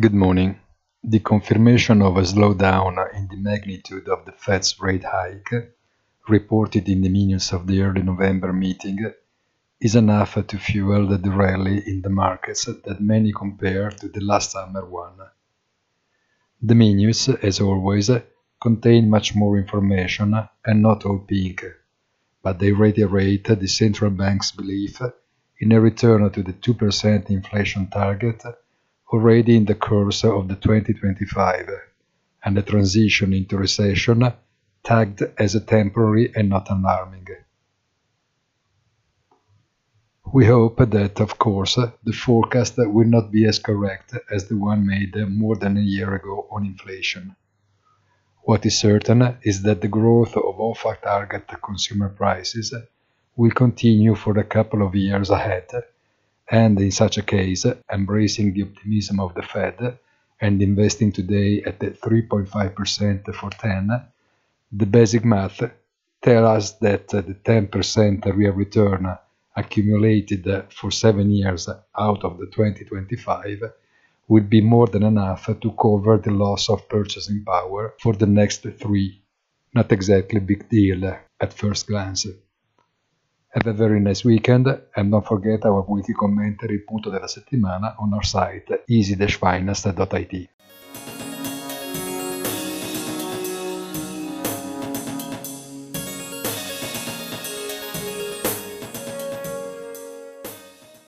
Good morning. The confirmation of a slowdown in the magnitude of the Fed's rate hike, reported in the minutes of the early November meeting, is enough to fuel the rally in the markets that many compare to the last summer one. The minutes, as always, contain much more information and not all pink, but they reiterate the central bank's belief in a return to the 2% inflation target already in the course of the 2025 and the transition into recession tagged as temporary and not alarming. We hope that, of course, the forecast will not be as correct as the one made more than a year ago on inflation. What is certain is that the growth of OFAC target consumer prices will continue for a couple of years ahead and in such a case, embracing the optimism of the Fed and investing today at 3.5% for 10, the basic math tells us that the 10% real return accumulated for 7 years out of the 2025 would be more than enough to cover the loss of purchasing power for the next 3. Not exactly big deal at first glance. Have a very nice weekend and don't forget our weekly commentary punto della settimana on our site easy-finance.it.